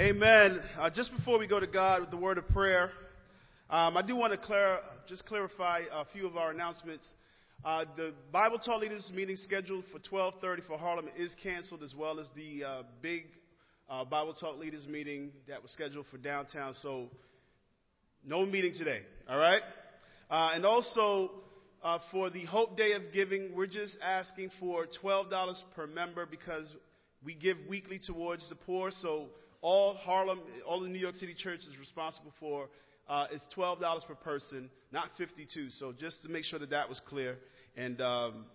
Amen. Uh, just before we go to God with the word of prayer, um, I do want to clar- just clarify a few of our announcements. Uh, the Bible Talk Leaders meeting scheduled for 12:30 for Harlem is canceled, as well as the uh, big uh, Bible Talk Leaders meeting that was scheduled for downtown. So, no meeting today. All right. Uh, and also uh, for the Hope Day of Giving, we're just asking for $12 per member because we give weekly towards the poor. So all Harlem, all the New York City church is responsible for uh, is $12 per person, not 52. So just to make sure that that was clear. And um,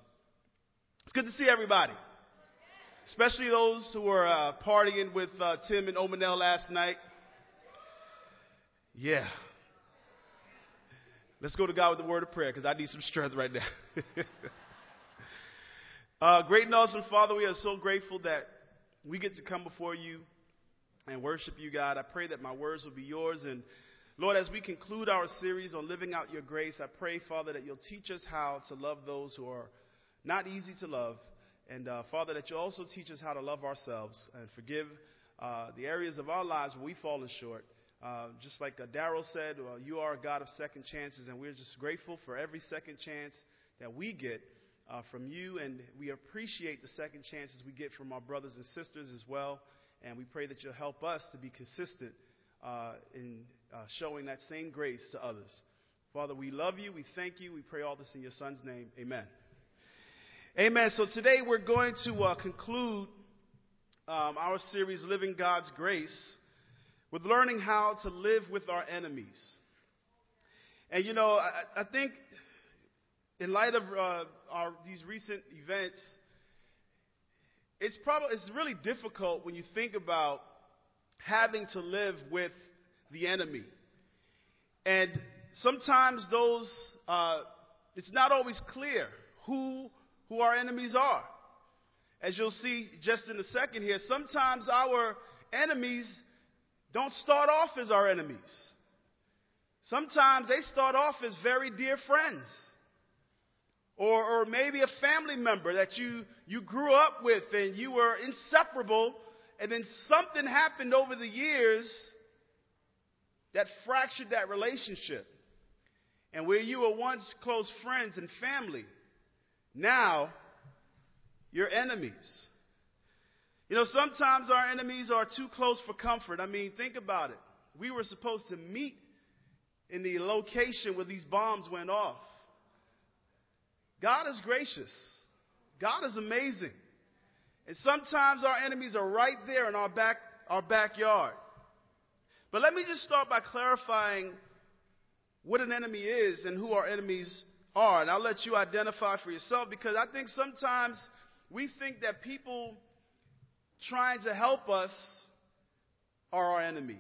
it's good to see everybody, especially those who were uh, partying with uh, Tim and Omanel last night. Yeah. Let's go to God with the word of prayer because I need some strength right now. uh, great and awesome Father, we are so grateful that we get to come before you and worship you, God. I pray that my words will be yours. And Lord, as we conclude our series on living out your grace, I pray, Father, that you'll teach us how to love those who are not easy to love. And uh, Father, that you'll also teach us how to love ourselves and forgive uh, the areas of our lives where we've fallen short. Uh, just like uh, Daryl said, you are a God of second chances, and we're just grateful for every second chance that we get uh, from you, and we appreciate the second chances we get from our brothers and sisters as well. And we pray that you'll help us to be consistent uh, in uh, showing that same grace to others. Father, we love you. We thank you. We pray all this in your Son's name. Amen. Amen. So today we're going to uh, conclude um, our series, Living God's Grace, with learning how to live with our enemies. And you know, I, I think in light of uh, our, these recent events, it's probably it's really difficult when you think about having to live with the enemy, and sometimes those uh, it's not always clear who who our enemies are. As you'll see just in a second here, sometimes our enemies don't start off as our enemies. Sometimes they start off as very dear friends. Or, or maybe a family member that you, you grew up with and you were inseparable, and then something happened over the years that fractured that relationship. And where you were once close friends and family, now you're enemies. You know, sometimes our enemies are too close for comfort. I mean, think about it. We were supposed to meet in the location where these bombs went off. God is gracious. God is amazing. And sometimes our enemies are right there in our back our backyard. But let me just start by clarifying what an enemy is and who our enemies are. And I'll let you identify for yourself because I think sometimes we think that people trying to help us are our enemies.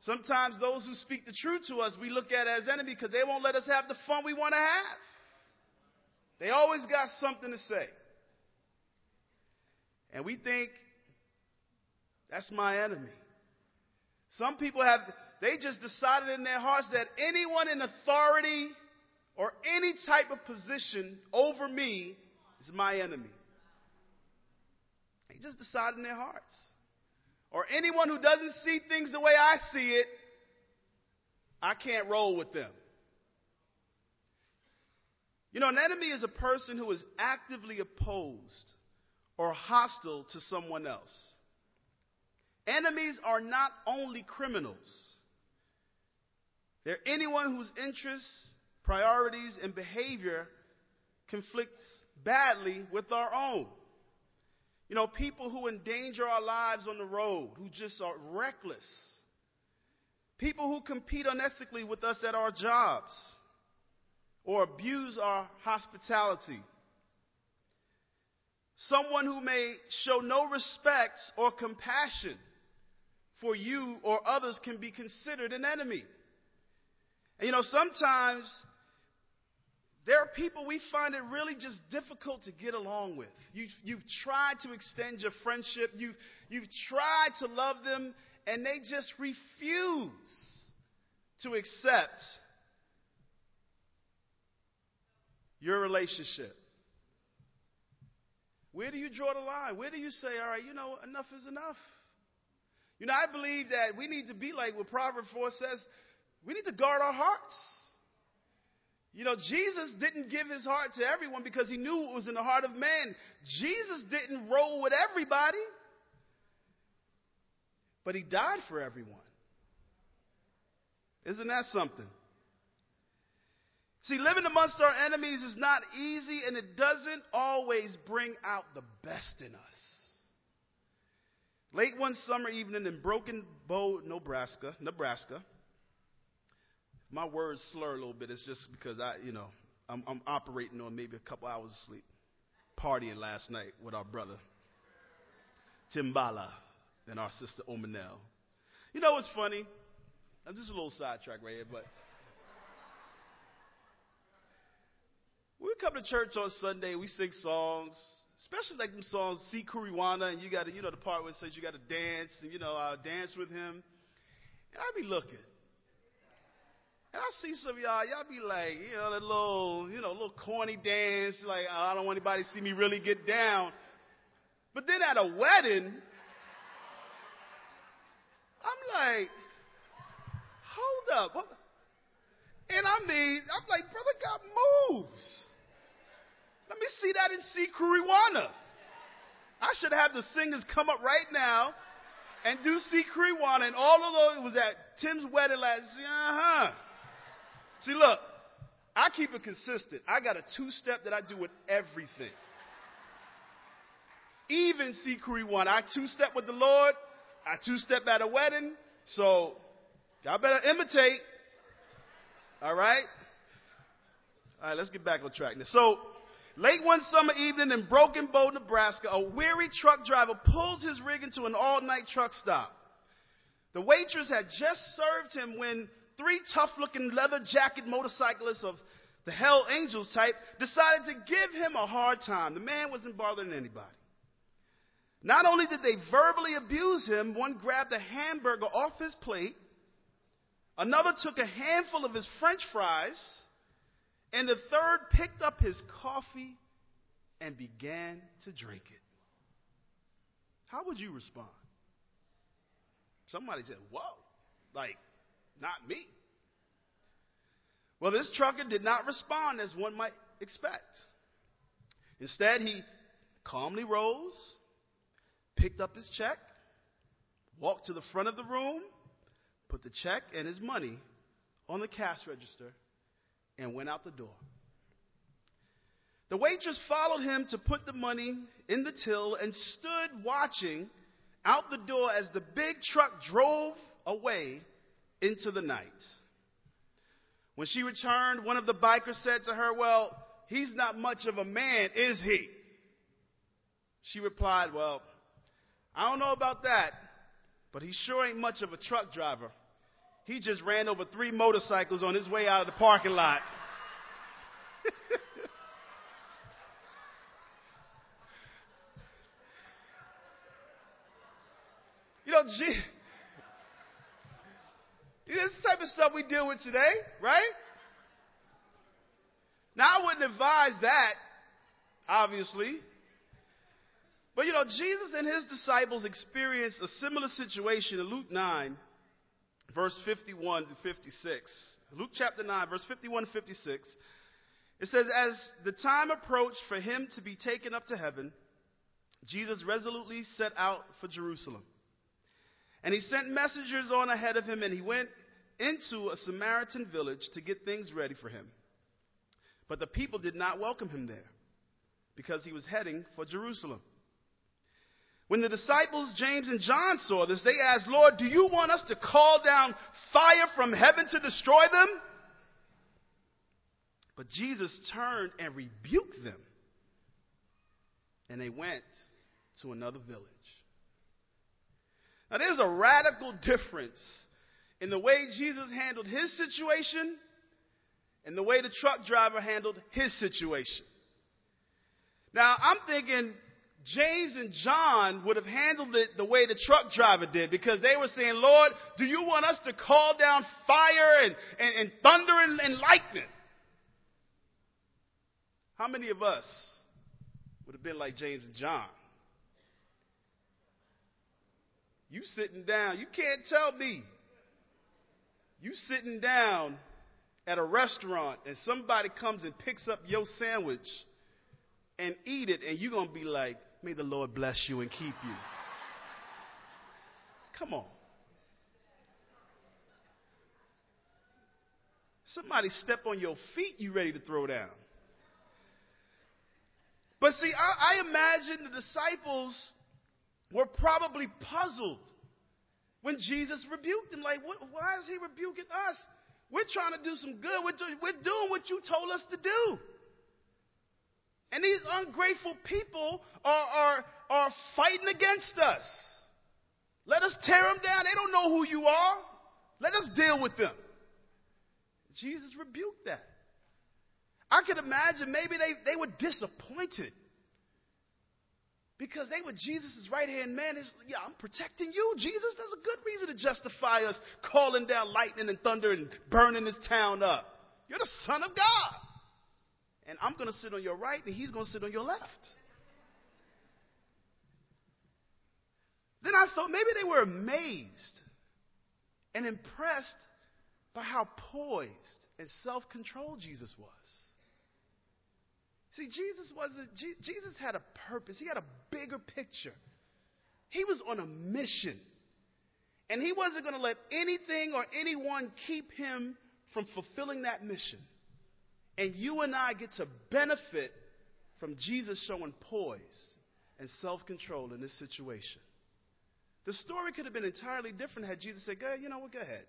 Sometimes those who speak the truth to us, we look at as enemy because they won't let us have the fun we want to have. They always got something to say. And we think, that's my enemy. Some people have, they just decided in their hearts that anyone in authority or any type of position over me is my enemy. They just decide in their hearts. Or anyone who doesn't see things the way I see it, I can't roll with them. You know, an enemy is a person who is actively opposed or hostile to someone else. Enemies are not only criminals, they're anyone whose interests, priorities, and behavior conflicts badly with our own. You know, people who endanger our lives on the road, who just are reckless. People who compete unethically with us at our jobs or abuse our hospitality. Someone who may show no respect or compassion for you or others can be considered an enemy. And you know, sometimes there are people we find it really just difficult to get along with. You've, you've tried to extend your friendship, you've, you've tried to love them, and they just refuse to accept your relationship? Where do you draw the line? Where do you say, all right, you know, enough is enough? You know, I believe that we need to be like what Proverbs 4 says we need to guard our hearts. You know, Jesus didn't give his heart to everyone because he knew it was in the heart of man. Jesus didn't roll with everybody, but he died for everyone. Isn't that something? See, living amongst our enemies is not easy and it doesn't always bring out the best in us. Late one summer evening in Broken Bow, Nebraska, Nebraska, my words slur a little bit. It's just because I, you know, I'm, I'm operating on maybe a couple hours of sleep. Partying last night with our brother Timbala and our sister Omanel. You know what's funny? I'm just a little sidetrack right here, but we come to church on Sunday, we sing songs, especially like them songs, See Kuriwana, and you got to, you know, the part where it says you got to dance, and you know, I'll dance with him. And I be looking. And I see some y'all, y'all be like, you know, that little, you know, little corny dance, like, oh, I don't want anybody to see me really get down. But then at a wedding, I'm like, hold up. And I mean, I'm like, brother got moves. Let me see that in C. Kuriwana. I should have the singers come up right now and do C. Kuriwana. And all of those, it was at Tim's wedding last year. Uh-huh. See, look, I keep it consistent. I got a two step that I do with everything. Even C. Kuriwana. I two step with the Lord. I two step at a wedding. So, y'all better imitate. All right? All right, let's get back on track now. So, late one summer evening in Broken Bow, Nebraska, a weary truck driver pulls his rig into an all night truck stop. The waitress had just served him when three tough looking leather jacket motorcyclists of the Hell Angels type decided to give him a hard time. The man wasn't bothering anybody. Not only did they verbally abuse him, one grabbed a hamburger off his plate, another took a handful of his french fries, and the third picked up his coffee and began to drink it. How would you respond? Somebody said, Whoa, like, not me. Well, this trucker did not respond as one might expect. Instead, he calmly rose, picked up his check, walked to the front of the room, put the check and his money on the cash register, and went out the door. The waitress followed him to put the money in the till and stood watching out the door as the big truck drove away into the night. When she returned, one of the bikers said to her, Well, he's not much of a man, is he? She replied, Well, I don't know about that, but he sure ain't much of a truck driver. He just ran over three motorcycles on his way out of the parking lot. you know, gee, this type of stuff we deal with today, right? Now, I wouldn't advise that, obviously. But you know, Jesus and his disciples experienced a similar situation in Luke 9, verse 51 to 56. Luke chapter 9, verse 51 to 56. It says, As the time approached for him to be taken up to heaven, Jesus resolutely set out for Jerusalem. And he sent messengers on ahead of him, and he went into a Samaritan village to get things ready for him. But the people did not welcome him there because he was heading for Jerusalem. When the disciples, James and John, saw this, they asked, Lord, do you want us to call down fire from heaven to destroy them? But Jesus turned and rebuked them. And they went to another village. Now, there's a radical difference in the way Jesus handled his situation and the way the truck driver handled his situation. Now, I'm thinking James and John would have handled it the way the truck driver did because they were saying, Lord, do you want us to call down fire and, and, and thunder and, and lightning? How many of us would have been like James and John? You sitting down. You can't tell me. You sitting down at a restaurant and somebody comes and picks up your sandwich and eat it, and you're going to be like, May the Lord bless you and keep you. Come on. Somebody step on your feet, you ready to throw down. But see, I, I imagine the disciples were probably puzzled when Jesus rebuked them. Like, what, why is he rebuking us? We're trying to do some good. We're, do, we're doing what you told us to do. And these ungrateful people are, are, are fighting against us. Let us tear them down. They don't know who you are. Let us deal with them. Jesus rebuked that. I could imagine maybe they, they were disappointed because they were Jesus' right hand man. Yeah, I'm protecting you, Jesus. There's a good reason to justify us calling down lightning and thunder and burning this town up. You're the Son of God. And I'm going to sit on your right, and he's going to sit on your left. Then I thought maybe they were amazed and impressed by how poised and self controlled Jesus was. See, Jesus wasn't, Jesus had a purpose, he had a bigger picture. He was on a mission. And he wasn't going to let anything or anyone keep him from fulfilling that mission. And you and I get to benefit from Jesus showing poise and self control in this situation. The story could have been entirely different had Jesus said, Go ahead, you know what, go ahead.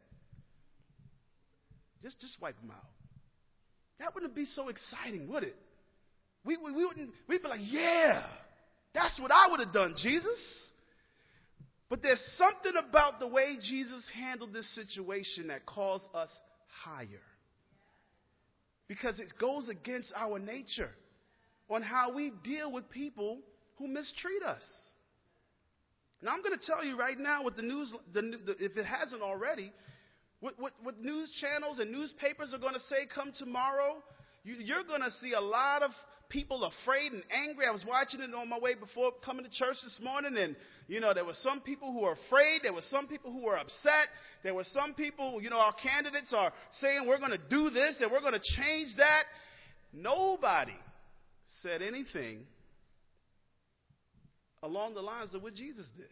Just, just wipe them out. That wouldn't be so exciting, would it? We, we, we wouldn't, we'd be like, yeah, that's what I would have done, Jesus. But there's something about the way Jesus handled this situation that calls us higher. Because it goes against our nature on how we deal with people who mistreat us. Now, I'm going to tell you right now what the news, the, the, if it hasn't already, what, what, what news channels and newspapers are going to say come tomorrow. You, you're going to see a lot of people afraid and angry. I was watching it on my way before coming to church this morning, and you know there were some people who were afraid. There were some people who were upset. There were some people, you know, our candidates are saying we're going to do this and we're going to change that. Nobody said anything along the lines of what Jesus did.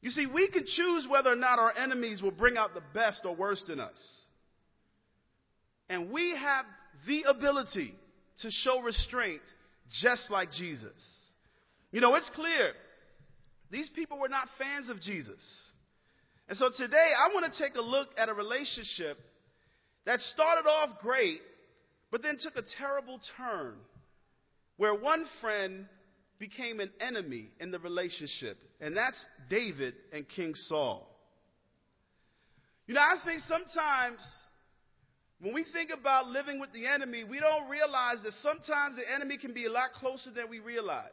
You see, we can choose whether or not our enemies will bring out the best or worst in us. And we have the ability to show restraint just like Jesus. You know, it's clear these people were not fans of Jesus. And so today I want to take a look at a relationship that started off great, but then took a terrible turn where one friend became an enemy in the relationship, and that's David and King Saul. You know, I think sometimes when we think about living with the enemy, we don't realize that sometimes the enemy can be a lot closer than we realize.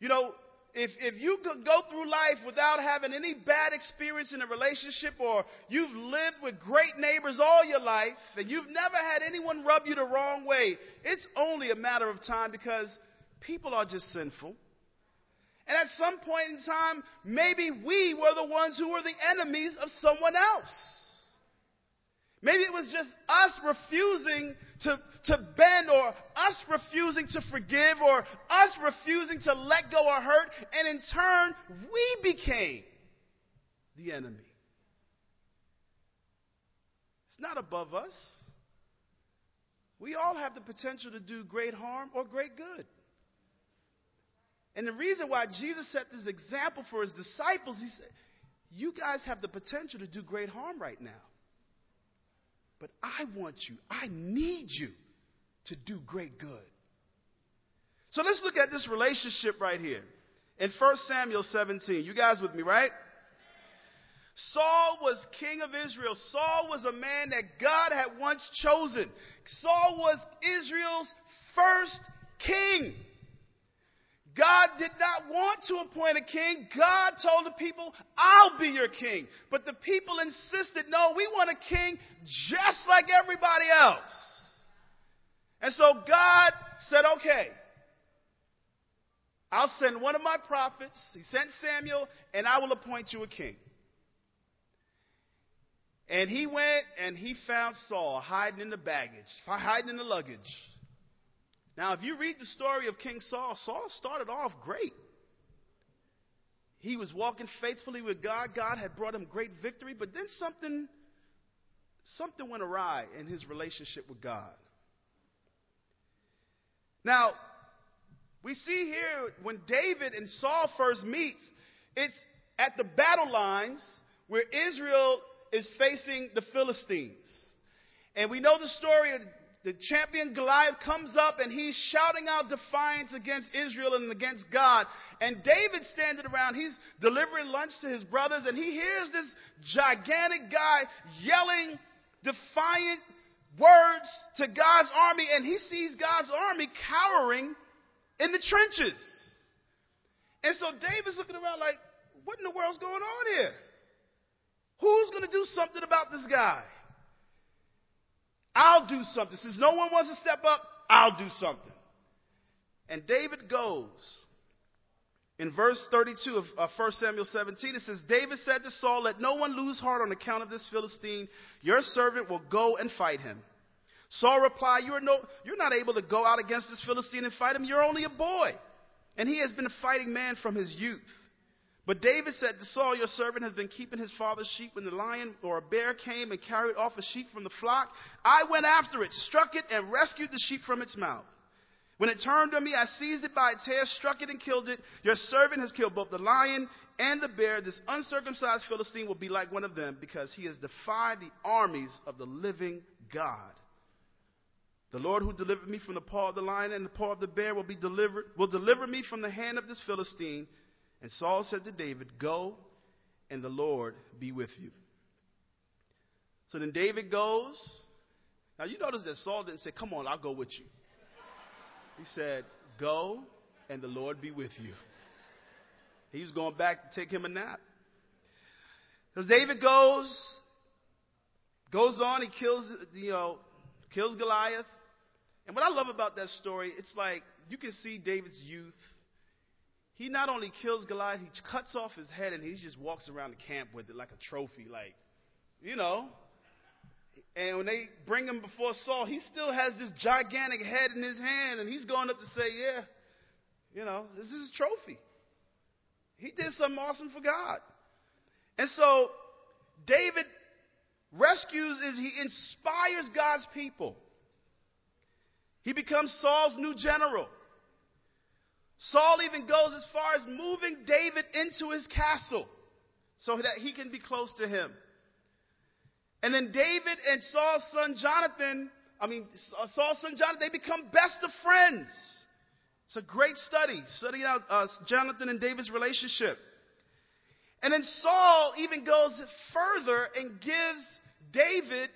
You know, if, if you could go through life without having any bad experience in a relationship or you've lived with great neighbors all your life and you've never had anyone rub you the wrong way, it's only a matter of time because people are just sinful. And at some point in time, maybe we were the ones who were the enemies of someone else. Maybe it was just us refusing to, to bend or us refusing to forgive or us refusing to let go or hurt. And in turn, we became the enemy. It's not above us. We all have the potential to do great harm or great good. And the reason why Jesus set this example for his disciples, he said, You guys have the potential to do great harm right now. But I want you, I need you to do great good. So let's look at this relationship right here in 1 Samuel 17. You guys with me, right? Saul was king of Israel. Saul was a man that God had once chosen. Saul was Israel's first king. God did not want to appoint a king. God told the people, I'll be your king. But the people insisted, no, we want a king just like everybody else. And so God said, okay, I'll send one of my prophets. He sent Samuel, and I will appoint you a king. And he went and he found Saul hiding in the baggage, hiding in the luggage. Now, if you read the story of King Saul, Saul started off great. He was walking faithfully with God. God had brought him great victory, but then something something went awry in his relationship with God. Now, we see here when David and Saul first meets, it's at the battle lines where Israel is facing the Philistines. And we know the story of the champion Goliath comes up and he's shouting out defiance against Israel and against God. And David's standing around, he's delivering lunch to his brothers, and he hears this gigantic guy yelling defiant words to God's army, and he sees God's army cowering in the trenches. And so David's looking around like, what in the world's going on here? Who's going to do something about this guy? I'll do something. Since no one wants to step up, I'll do something. And David goes. In verse 32 of, of 1 Samuel 17, it says, David said to Saul, Let no one lose heart on account of this Philistine. Your servant will go and fight him. Saul replied, you are no, You're not able to go out against this Philistine and fight him. You're only a boy. And he has been a fighting man from his youth. But David said to Saul, Your servant has been keeping his father's sheep when the lion or a bear came and carried off a sheep from the flock. I went after it, struck it, and rescued the sheep from its mouth. When it turned on me, I seized it by its hair, struck it, and killed it. Your servant has killed both the lion and the bear. This uncircumcised Philistine will be like one of them because he has defied the armies of the living God. The Lord who delivered me from the paw of the lion and the paw of the bear will be delivered, will deliver me from the hand of this Philistine. And Saul said to David, Go, and the Lord be with you. So then David goes. Now you notice that Saul didn't say, Come on, I'll go with you. He said, Go, and the Lord be with you. He was going back to take him a nap. Because David goes, goes on, he kills, you know, kills Goliath. And what I love about that story, it's like you can see David's youth he not only kills Goliath, he cuts off his head and he just walks around the camp with it like a trophy, like, you know. And when they bring him before Saul, he still has this gigantic head in his hand, and he's going up to say, Yeah, you know, this is a trophy. He did something awesome for God. And so David rescues is he inspires God's people. He becomes Saul's new general. Saul even goes as far as moving David into his castle so that he can be close to him. And then David and Saul's son Jonathan, I mean, Saul's son Jonathan, they become best of friends. It's a great study, studying out uh, Jonathan and David's relationship. And then Saul even goes further and gives David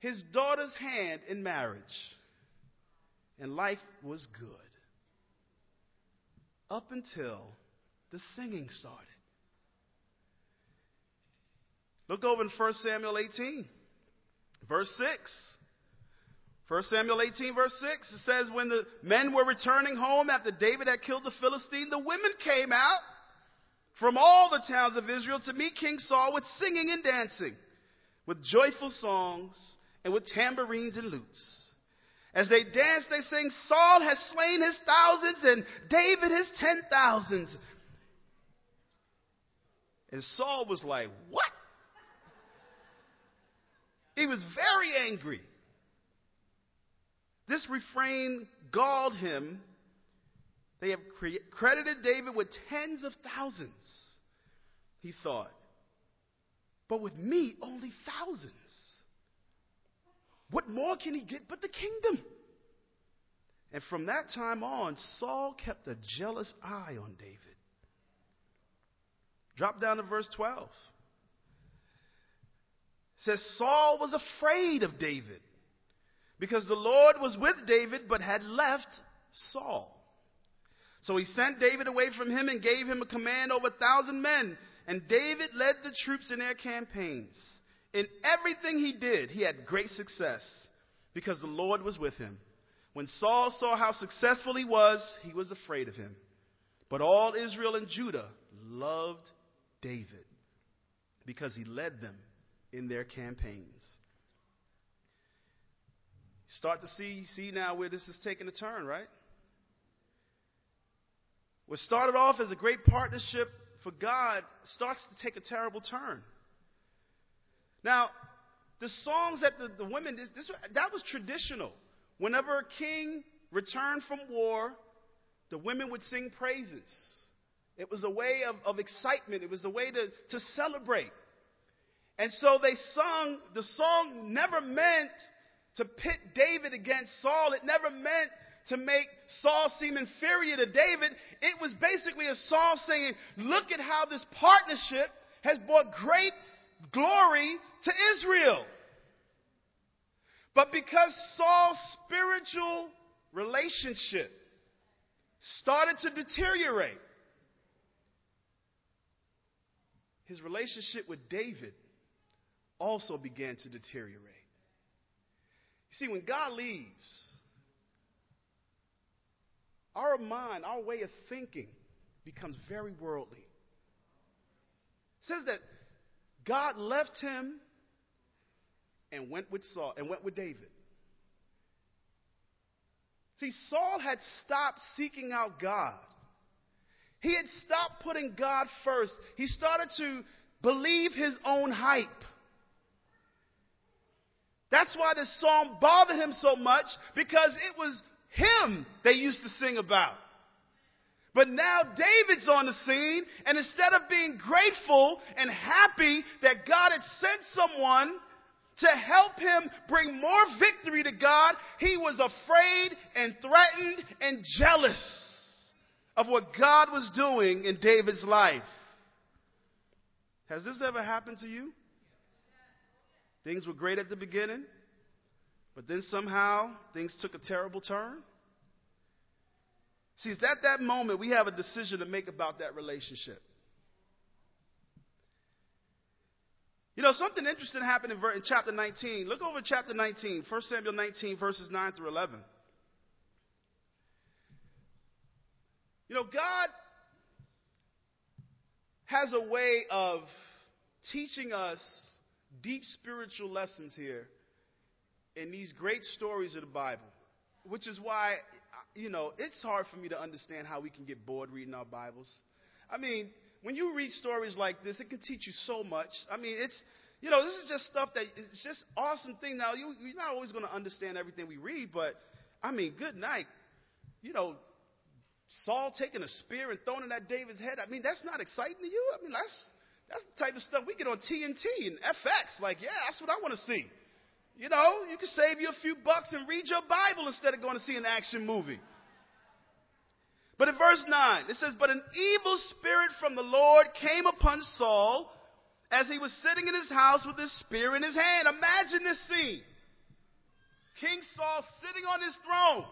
his daughter's hand in marriage. And life was good up until the singing started. Look over in 1 Samuel 18, verse 6. 1 Samuel 18, verse 6, it says, When the men were returning home after David had killed the Philistine, the women came out from all the towns of Israel to meet King Saul with singing and dancing, with joyful songs, and with tambourines and lutes. As they dance, they sing, Saul has slain his thousands and David his ten thousands. And Saul was like, What? He was very angry. This refrain galled him. They have cre- credited David with tens of thousands, he thought. But with me, only thousands. What more can he get but the kingdom? And from that time on, Saul kept a jealous eye on David. Drop down to verse 12. It says Saul was afraid of David because the Lord was with David but had left Saul. So he sent David away from him and gave him a command over a thousand men. And David led the troops in their campaigns. In everything he did, he had great success because the Lord was with him. When Saul saw how successful he was, he was afraid of him. But all Israel and Judah loved David because he led them in their campaigns. Start to see, see now where this is taking a turn, right? What started off as a great partnership for God starts to take a terrible turn. Now, the songs that the, the women, this, this, that was traditional. Whenever a king returned from war, the women would sing praises. It was a way of, of excitement, it was a way to, to celebrate. And so they sung, the song never meant to pit David against Saul. It never meant to make Saul seem inferior to David. It was basically a song saying, Look at how this partnership has brought great glory to Israel. But because Saul's spiritual relationship started to deteriorate, his relationship with David also began to deteriorate. You see, when God leaves, our mind, our way of thinking becomes very worldly. It says that God left him and went with Saul and went with David. See, Saul had stopped seeking out God. He had stopped putting God first. He started to believe his own hype. That's why this song bothered him so much because it was him they used to sing about. But now David's on the scene, and instead of being grateful and happy that God had sent someone to help him bring more victory to God, he was afraid and threatened and jealous of what God was doing in David's life. Has this ever happened to you? Things were great at the beginning, but then somehow things took a terrible turn. See, it's at that moment we have a decision to make about that relationship. You know, something interesting happened in, in chapter 19. Look over chapter 19, 1 Samuel 19, verses 9 through 11. You know, God has a way of teaching us deep spiritual lessons here in these great stories of the Bible, which is why, you know, it's hard for me to understand how we can get bored reading our Bibles. I mean, when you read stories like this, it can teach you so much. I mean, it's, you know, this is just stuff that it's just awesome thing. Now, you, you're not always going to understand everything we read, but I mean, good night. You know, Saul taking a spear and throwing it at David's head. I mean, that's not exciting to you? I mean, that's, that's the type of stuff we get on TNT and FX. Like, yeah, that's what I want to see. You know, you can save you a few bucks and read your Bible instead of going to see an action movie. But in verse 9, it says, But an evil spirit from the Lord came upon Saul as he was sitting in his house with his spear in his hand. Imagine this scene King Saul sitting on his throne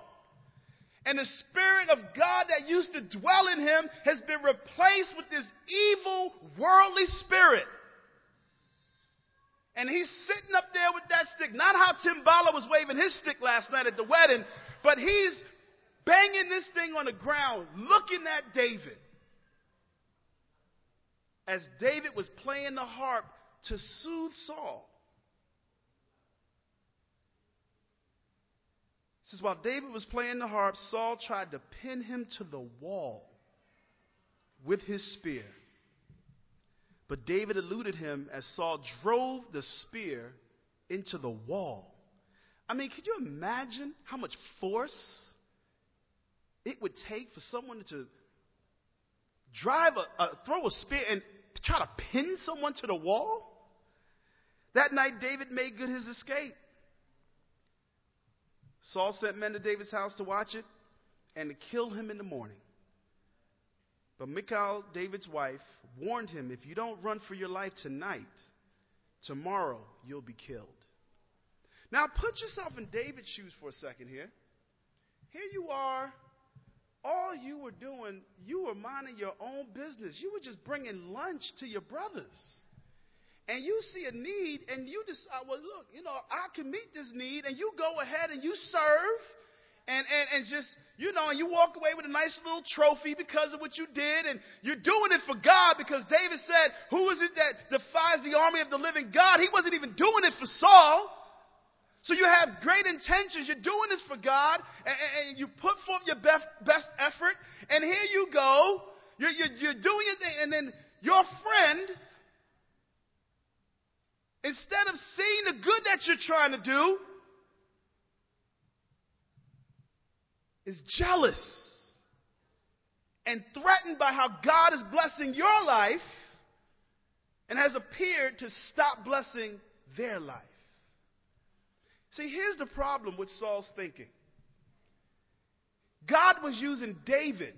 and the Spirit of God that used to dwell in him has been replaced with this evil, worldly spirit. And he's sitting up there with that stick. Not how Timbala was waving his stick last night at the wedding, but he's banging this thing on the ground, looking at David. As David was playing the harp to soothe Saul. says, while David was playing the harp, Saul tried to pin him to the wall with his spear. But David eluded him as Saul drove the spear into the wall. I mean, could you imagine how much force it would take for someone to drive a, a throw a spear and try to pin someone to the wall? That night, David made good his escape. Saul sent men to David's house to watch it and to kill him in the morning. But Michal, David's wife, warned him if you don't run for your life tonight, tomorrow you'll be killed. Now put yourself in David's shoes for a second here. Here you are. All you were doing, you were minding your own business. You were just bringing lunch to your brothers and you see a need and you decide, well, look, you know, I can meet this need, and you go ahead and you serve and, and, and just, you know, and you walk away with a nice little trophy because of what you did, and you're doing it for God because David said, Who is it that defies the army of the living God? He wasn't even doing it for Saul. So you have great intentions. You're doing this for God, and, and you put forth your best, best effort, and here you go. You're, you're, you're doing it, and then your friend, instead of seeing the good that you're trying to do, is jealous and threatened by how God is blessing your life and has appeared to stop blessing their life. See, here's the problem with Saul's thinking God was using David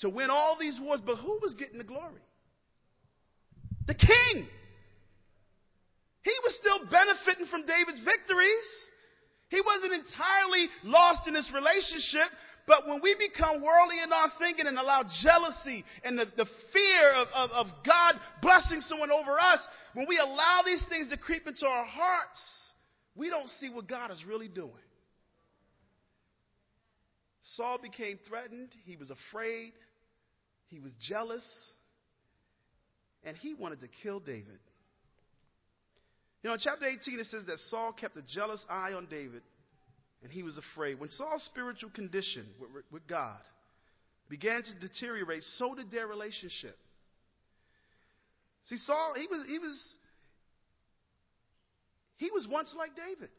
to win all these wars, but who was getting the glory? The king. He was still benefiting from David's victories. He wasn't entirely lost in this relationship, but when we become worldly in our thinking and allow jealousy and the, the fear of, of, of God blessing someone over us, when we allow these things to creep into our hearts, we don't see what God is really doing. Saul became threatened, he was afraid, he was jealous, and he wanted to kill David. You know, in chapter 18, it says that Saul kept a jealous eye on David and he was afraid. When Saul's spiritual condition with, with God began to deteriorate, so did their relationship. See, Saul, he was, he was, he was once like David,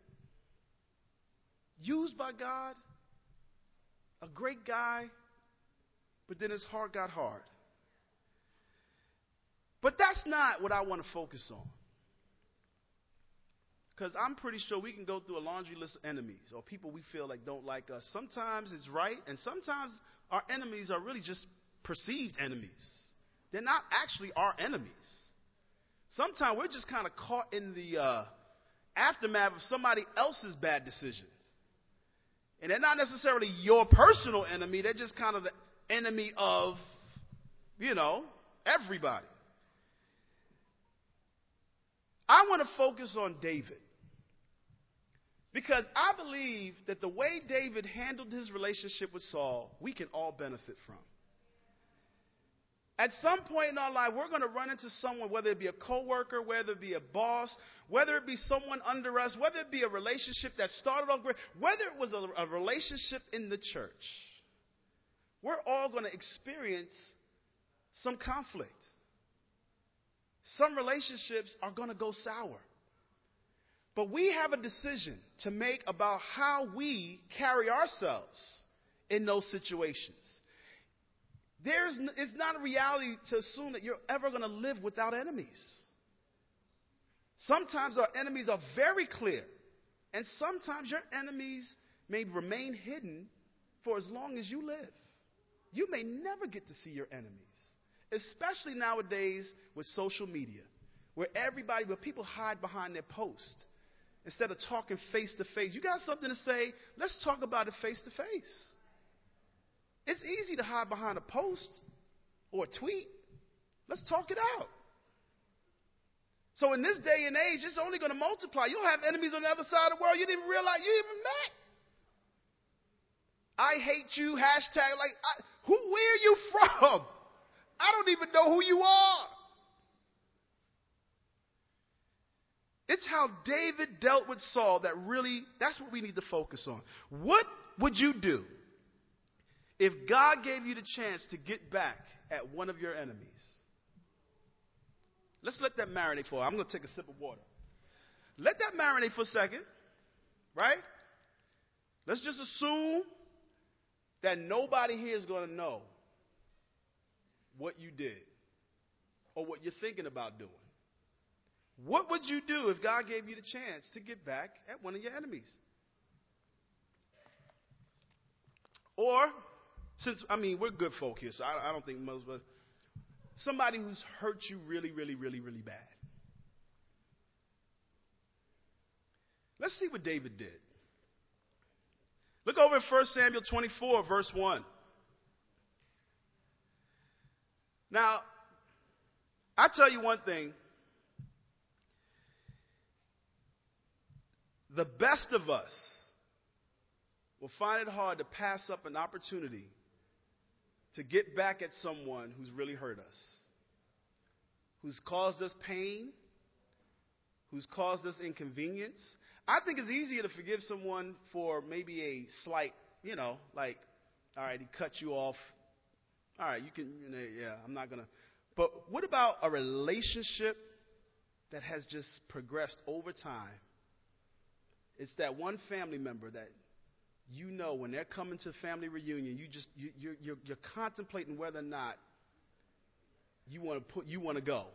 used by God, a great guy, but then his heart got hard. But that's not what I want to focus on. Because I'm pretty sure we can go through a laundry list of enemies or people we feel like don't like us. Sometimes it's right, and sometimes our enemies are really just perceived enemies. They're not actually our enemies. Sometimes we're just kind of caught in the uh, aftermath of somebody else's bad decisions. And they're not necessarily your personal enemy, they're just kind of the enemy of, you know, everybody. I want to focus on David. Because I believe that the way David handled his relationship with Saul, we can all benefit from. At some point in our life, we're going to run into someone, whether it be a coworker, whether it be a boss, whether it be someone under us, whether it be a relationship that started off great, whether it was a, a relationship in the church. We're all going to experience some conflict. Some relationships are going to go sour. But we have a decision to make about how we carry ourselves in those situations. There's, it's not a reality to assume that you're ever going to live without enemies. Sometimes our enemies are very clear, and sometimes your enemies may remain hidden for as long as you live. You may never get to see your enemies, especially nowadays with social media, where everybody, where people hide behind their post instead of talking face to face. You got something to say? Let's talk about it face to face. It's easy to hide behind a post or a tweet. Let's talk it out. So in this day and age, it's only going to multiply. You'll have enemies on the other side of the world you didn't realize you even met. I hate you, hashtag, like, I, who, where are you from? I don't even know who you are. It's how David dealt with Saul that really, that's what we need to focus on. What would you do if God gave you the chance to get back at one of your enemies? Let's let that marinate for. I'm going to take a sip of water. Let that marinate for a second, right? Let's just assume that nobody here is going to know what you did or what you're thinking about doing. What would you do if God gave you the chance to get back at one of your enemies? Or, since, I mean, we're good folk here, so I, I don't think most of us, somebody who's hurt you really, really, really, really bad. Let's see what David did. Look over at 1 Samuel 24, verse 1. Now, I tell you one thing the best of us will find it hard to pass up an opportunity to get back at someone who's really hurt us, who's caused us pain, who's caused us inconvenience. I think it's easier to forgive someone for maybe a slight, you know, like, all right, he cut you off. All right, you can, you know, yeah, I'm not going to. But what about a relationship that has just progressed over time? It's that one family member that you know when they're coming to family reunion, you just you, you're, you're, you're contemplating whether or not you want to put you want to go.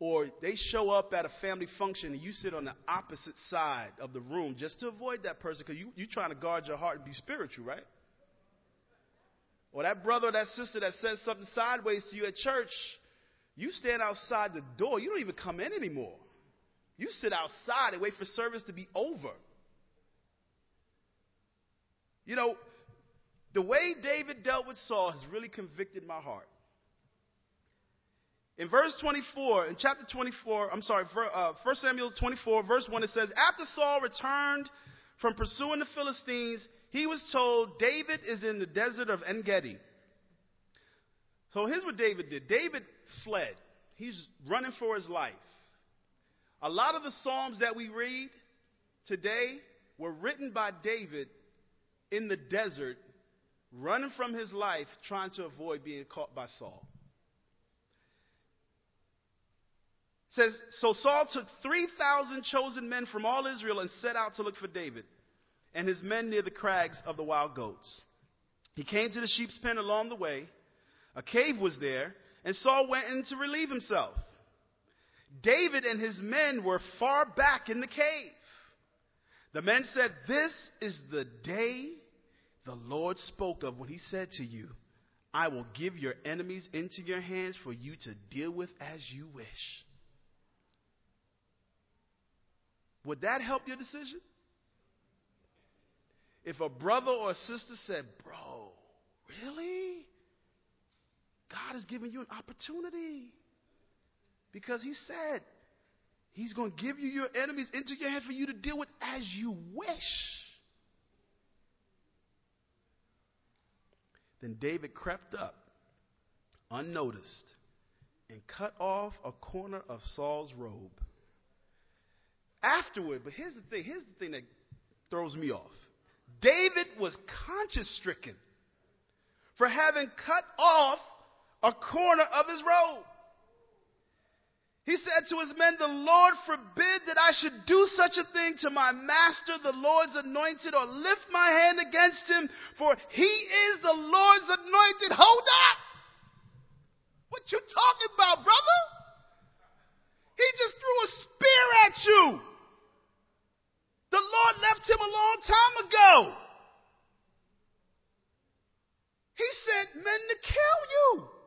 Or they show up at a family function and you sit on the opposite side of the room just to avoid that person because you, you're trying to guard your heart and be spiritual, right? Or that brother or that sister that says something sideways to you at church, you stand outside the door. You don't even come in anymore. You sit outside and wait for service to be over. You know, the way David dealt with Saul has really convicted my heart. In verse 24, in chapter 24, I'm sorry, 1 uh, Samuel 24, verse 1, it says, After Saul returned from pursuing the Philistines, he was told, David is in the desert of En Gedi. So here's what David did David fled, he's running for his life. A lot of the Psalms that we read today were written by David in the desert, running from his life, trying to avoid being caught by Saul. It says, So Saul took 3,000 chosen men from all Israel and set out to look for David and his men near the crags of the wild goats. He came to the sheep's pen along the way. A cave was there, and Saul went in to relieve himself. David and his men were far back in the cave. The men said, This is the day the Lord spoke of when he said to you, I will give your enemies into your hands for you to deal with as you wish. Would that help your decision? If a brother or a sister said, Bro, really? God has given you an opportunity. Because he said, He's going to give you your enemies into your hand for you to deal with as you wish. Then David crept up, unnoticed, and cut off a corner of Saul's robe. Afterward, but here's the thing here's the thing that throws me off. David was conscience stricken for having cut off a corner of his robe. He said to his men, The Lord forbid that I should do such a thing to my master, the Lord's anointed, or lift my hand against him, for he is the Lord's anointed. Hold up! What you talking about, brother? He just threw a spear at you. The Lord left him a long time ago. He sent men to kill you.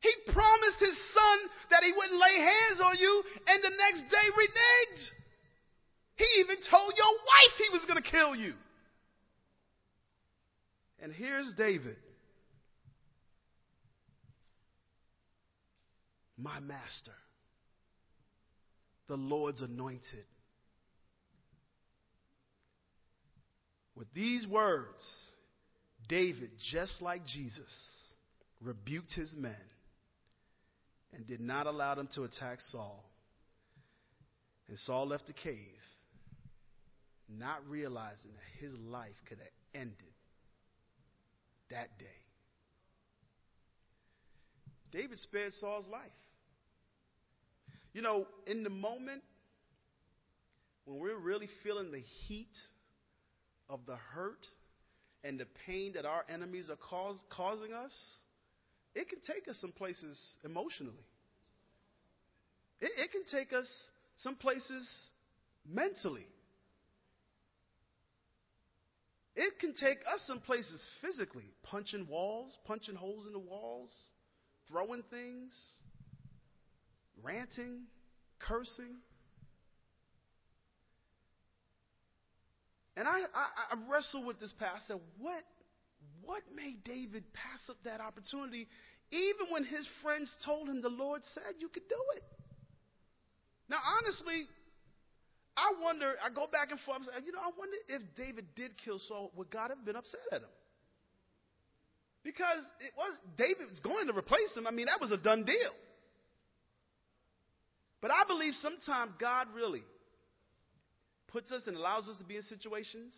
He promised his son that he wouldn't lay hands on you, and the next day reneged. He even told your wife he was going to kill you. And here's David, my master, the Lord's anointed. With these words, David, just like Jesus, rebuked his men and did not allow them to attack Saul. And Saul left the cave, not realizing that his life could have ended that day. David spared Saul's life. You know, in the moment when we're really feeling the heat of the hurt and the pain that our enemies are cause, causing us, it can take us some places emotionally. It, it can take us some places mentally. It can take us some places physically, punching walls, punching holes in the walls, throwing things, ranting, cursing. And I, I, I wrestle with this pastor. What what made David pass up that opportunity even when his friends told him the Lord said you could do it? Now, honestly, I wonder, I go back and forth, you know, I wonder if David did kill Saul, would God have been upset at him? Because it was, David was going to replace him. I mean, that was a done deal. But I believe sometimes God really puts us and allows us to be in situations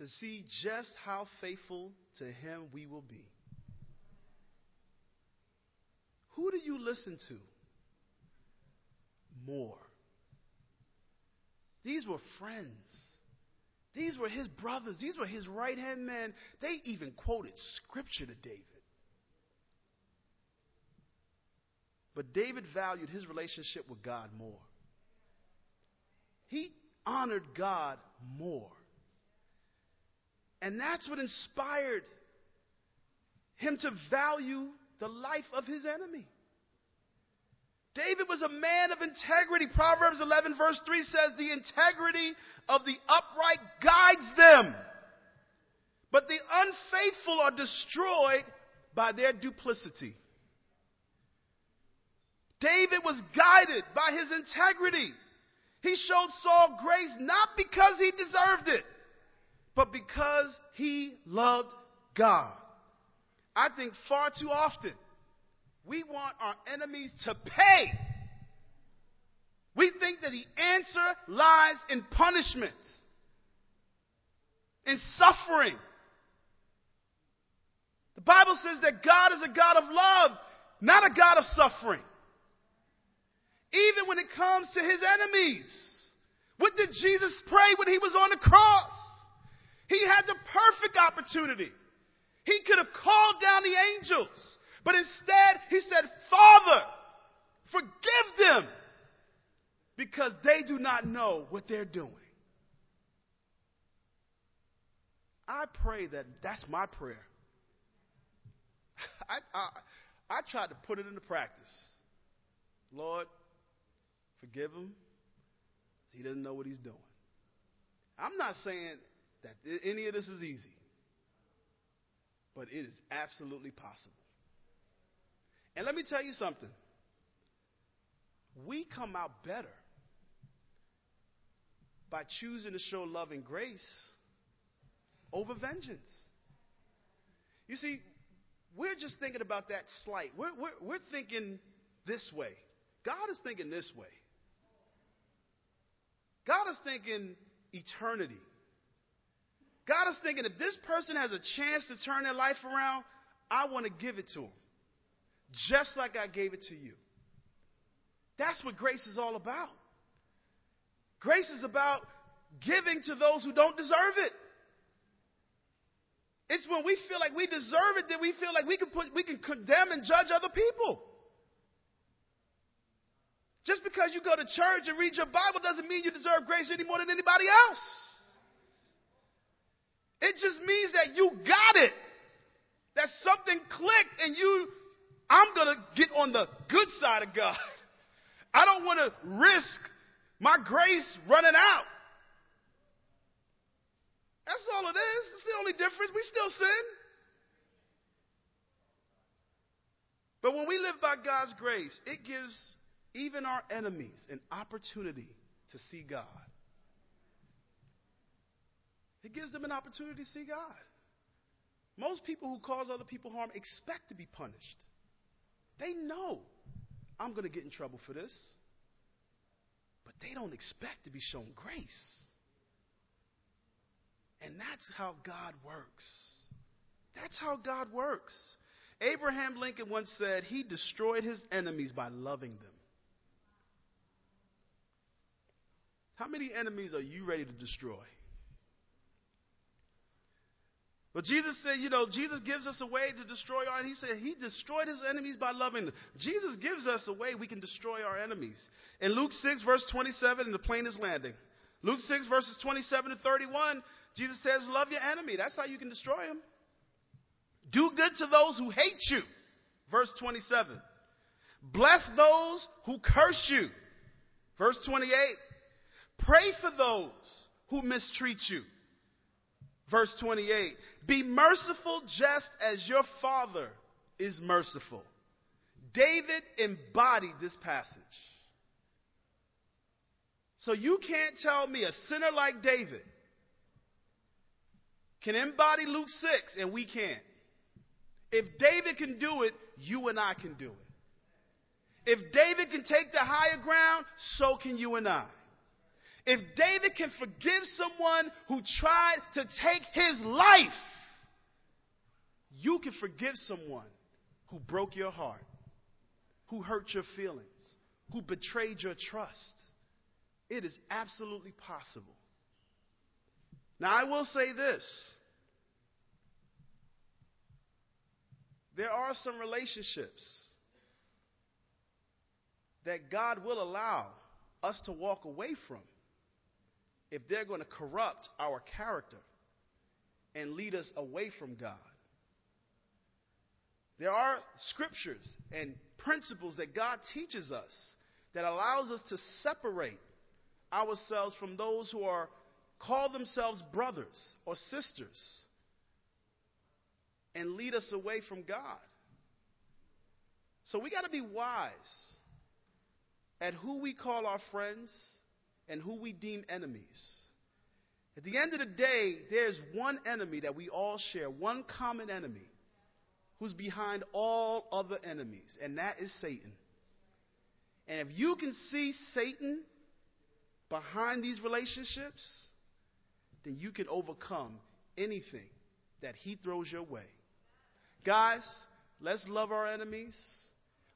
to see just how faithful to Him we will be. Who do you listen to more? These were friends. These were his brothers. These were his right hand men. They even quoted scripture to David. But David valued his relationship with God more. He honored God more. And that's what inspired him to value the life of his enemy. David was a man of integrity. Proverbs 11, verse 3 says, The integrity of the upright guides them, but the unfaithful are destroyed by their duplicity. David was guided by his integrity. He showed Saul grace not because he deserved it, but because he loved God. I think far too often we want our enemies to pay. We think that the answer lies in punishment, in suffering. The Bible says that God is a God of love, not a God of suffering. Even when it comes to his enemies. What did Jesus pray when he was on the cross? He had the perfect opportunity. He could have called down the angels. But instead, he said, Father, forgive them because they do not know what they're doing. I pray that that's my prayer. I, I, I tried to put it into practice. Lord, forgive him. He doesn't know what he's doing. I'm not saying that any of this is easy, but it is absolutely possible. And let me tell you something. We come out better by choosing to show love and grace over vengeance. You see, we're just thinking about that slight. We're, we're, we're thinking this way. God is thinking this way. God is thinking eternity. God is thinking if this person has a chance to turn their life around, I want to give it to them just like I gave it to you. That's what grace is all about. Grace is about giving to those who don't deserve it. It's when we feel like we deserve it that we feel like we can put, we can condemn and judge other people. Just because you go to church and read your Bible doesn't mean you deserve grace any more than anybody else. It just means that you got it. That something clicked and you I'm going to get on the good side of God. I don't want to risk my grace running out. That's all it is. It's the only difference. We still sin. But when we live by God's grace, it gives even our enemies an opportunity to see God. It gives them an opportunity to see God. Most people who cause other people harm expect to be punished. They know I'm going to get in trouble for this. But they don't expect to be shown grace. And that's how God works. That's how God works. Abraham Lincoln once said he destroyed his enemies by loving them. How many enemies are you ready to destroy? But Jesus said, you know, Jesus gives us a way to destroy our, he said he destroyed his enemies by loving them. Jesus gives us a way we can destroy our enemies. In Luke 6, verse 27, in the plane is landing. Luke 6, verses 27 to 31, Jesus says, love your enemy. That's how you can destroy them. Do good to those who hate you. Verse 27. Bless those who curse you. Verse 28. Pray for those who mistreat you. Verse 28 Be merciful just as your Father is merciful. David embodied this passage. So you can't tell me a sinner like David can embody Luke 6 and we can't. If David can do it, you and I can do it. If David can take the higher ground, so can you and I. If David can forgive someone who tried to take his life, you can forgive someone who broke your heart, who hurt your feelings, who betrayed your trust. It is absolutely possible. Now, I will say this there are some relationships that God will allow us to walk away from if they're going to corrupt our character and lead us away from God. There are scriptures and principles that God teaches us that allows us to separate ourselves from those who are call themselves brothers or sisters and lead us away from God. So we got to be wise at who we call our friends and who we deem enemies. At the end of the day, there's one enemy that we all share, one common enemy who's behind all other enemies, and that is Satan. And if you can see Satan behind these relationships, then you can overcome anything that he throws your way. Guys, let's love our enemies.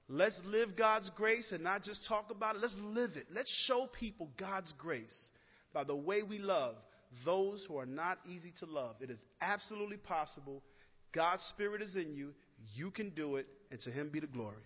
Let's live God's grace and not just talk about it. Let's live it. Let's show people God's grace by the way we love those who are not easy to love. It is absolutely possible. God's Spirit is in you. You can do it, and to Him be the glory.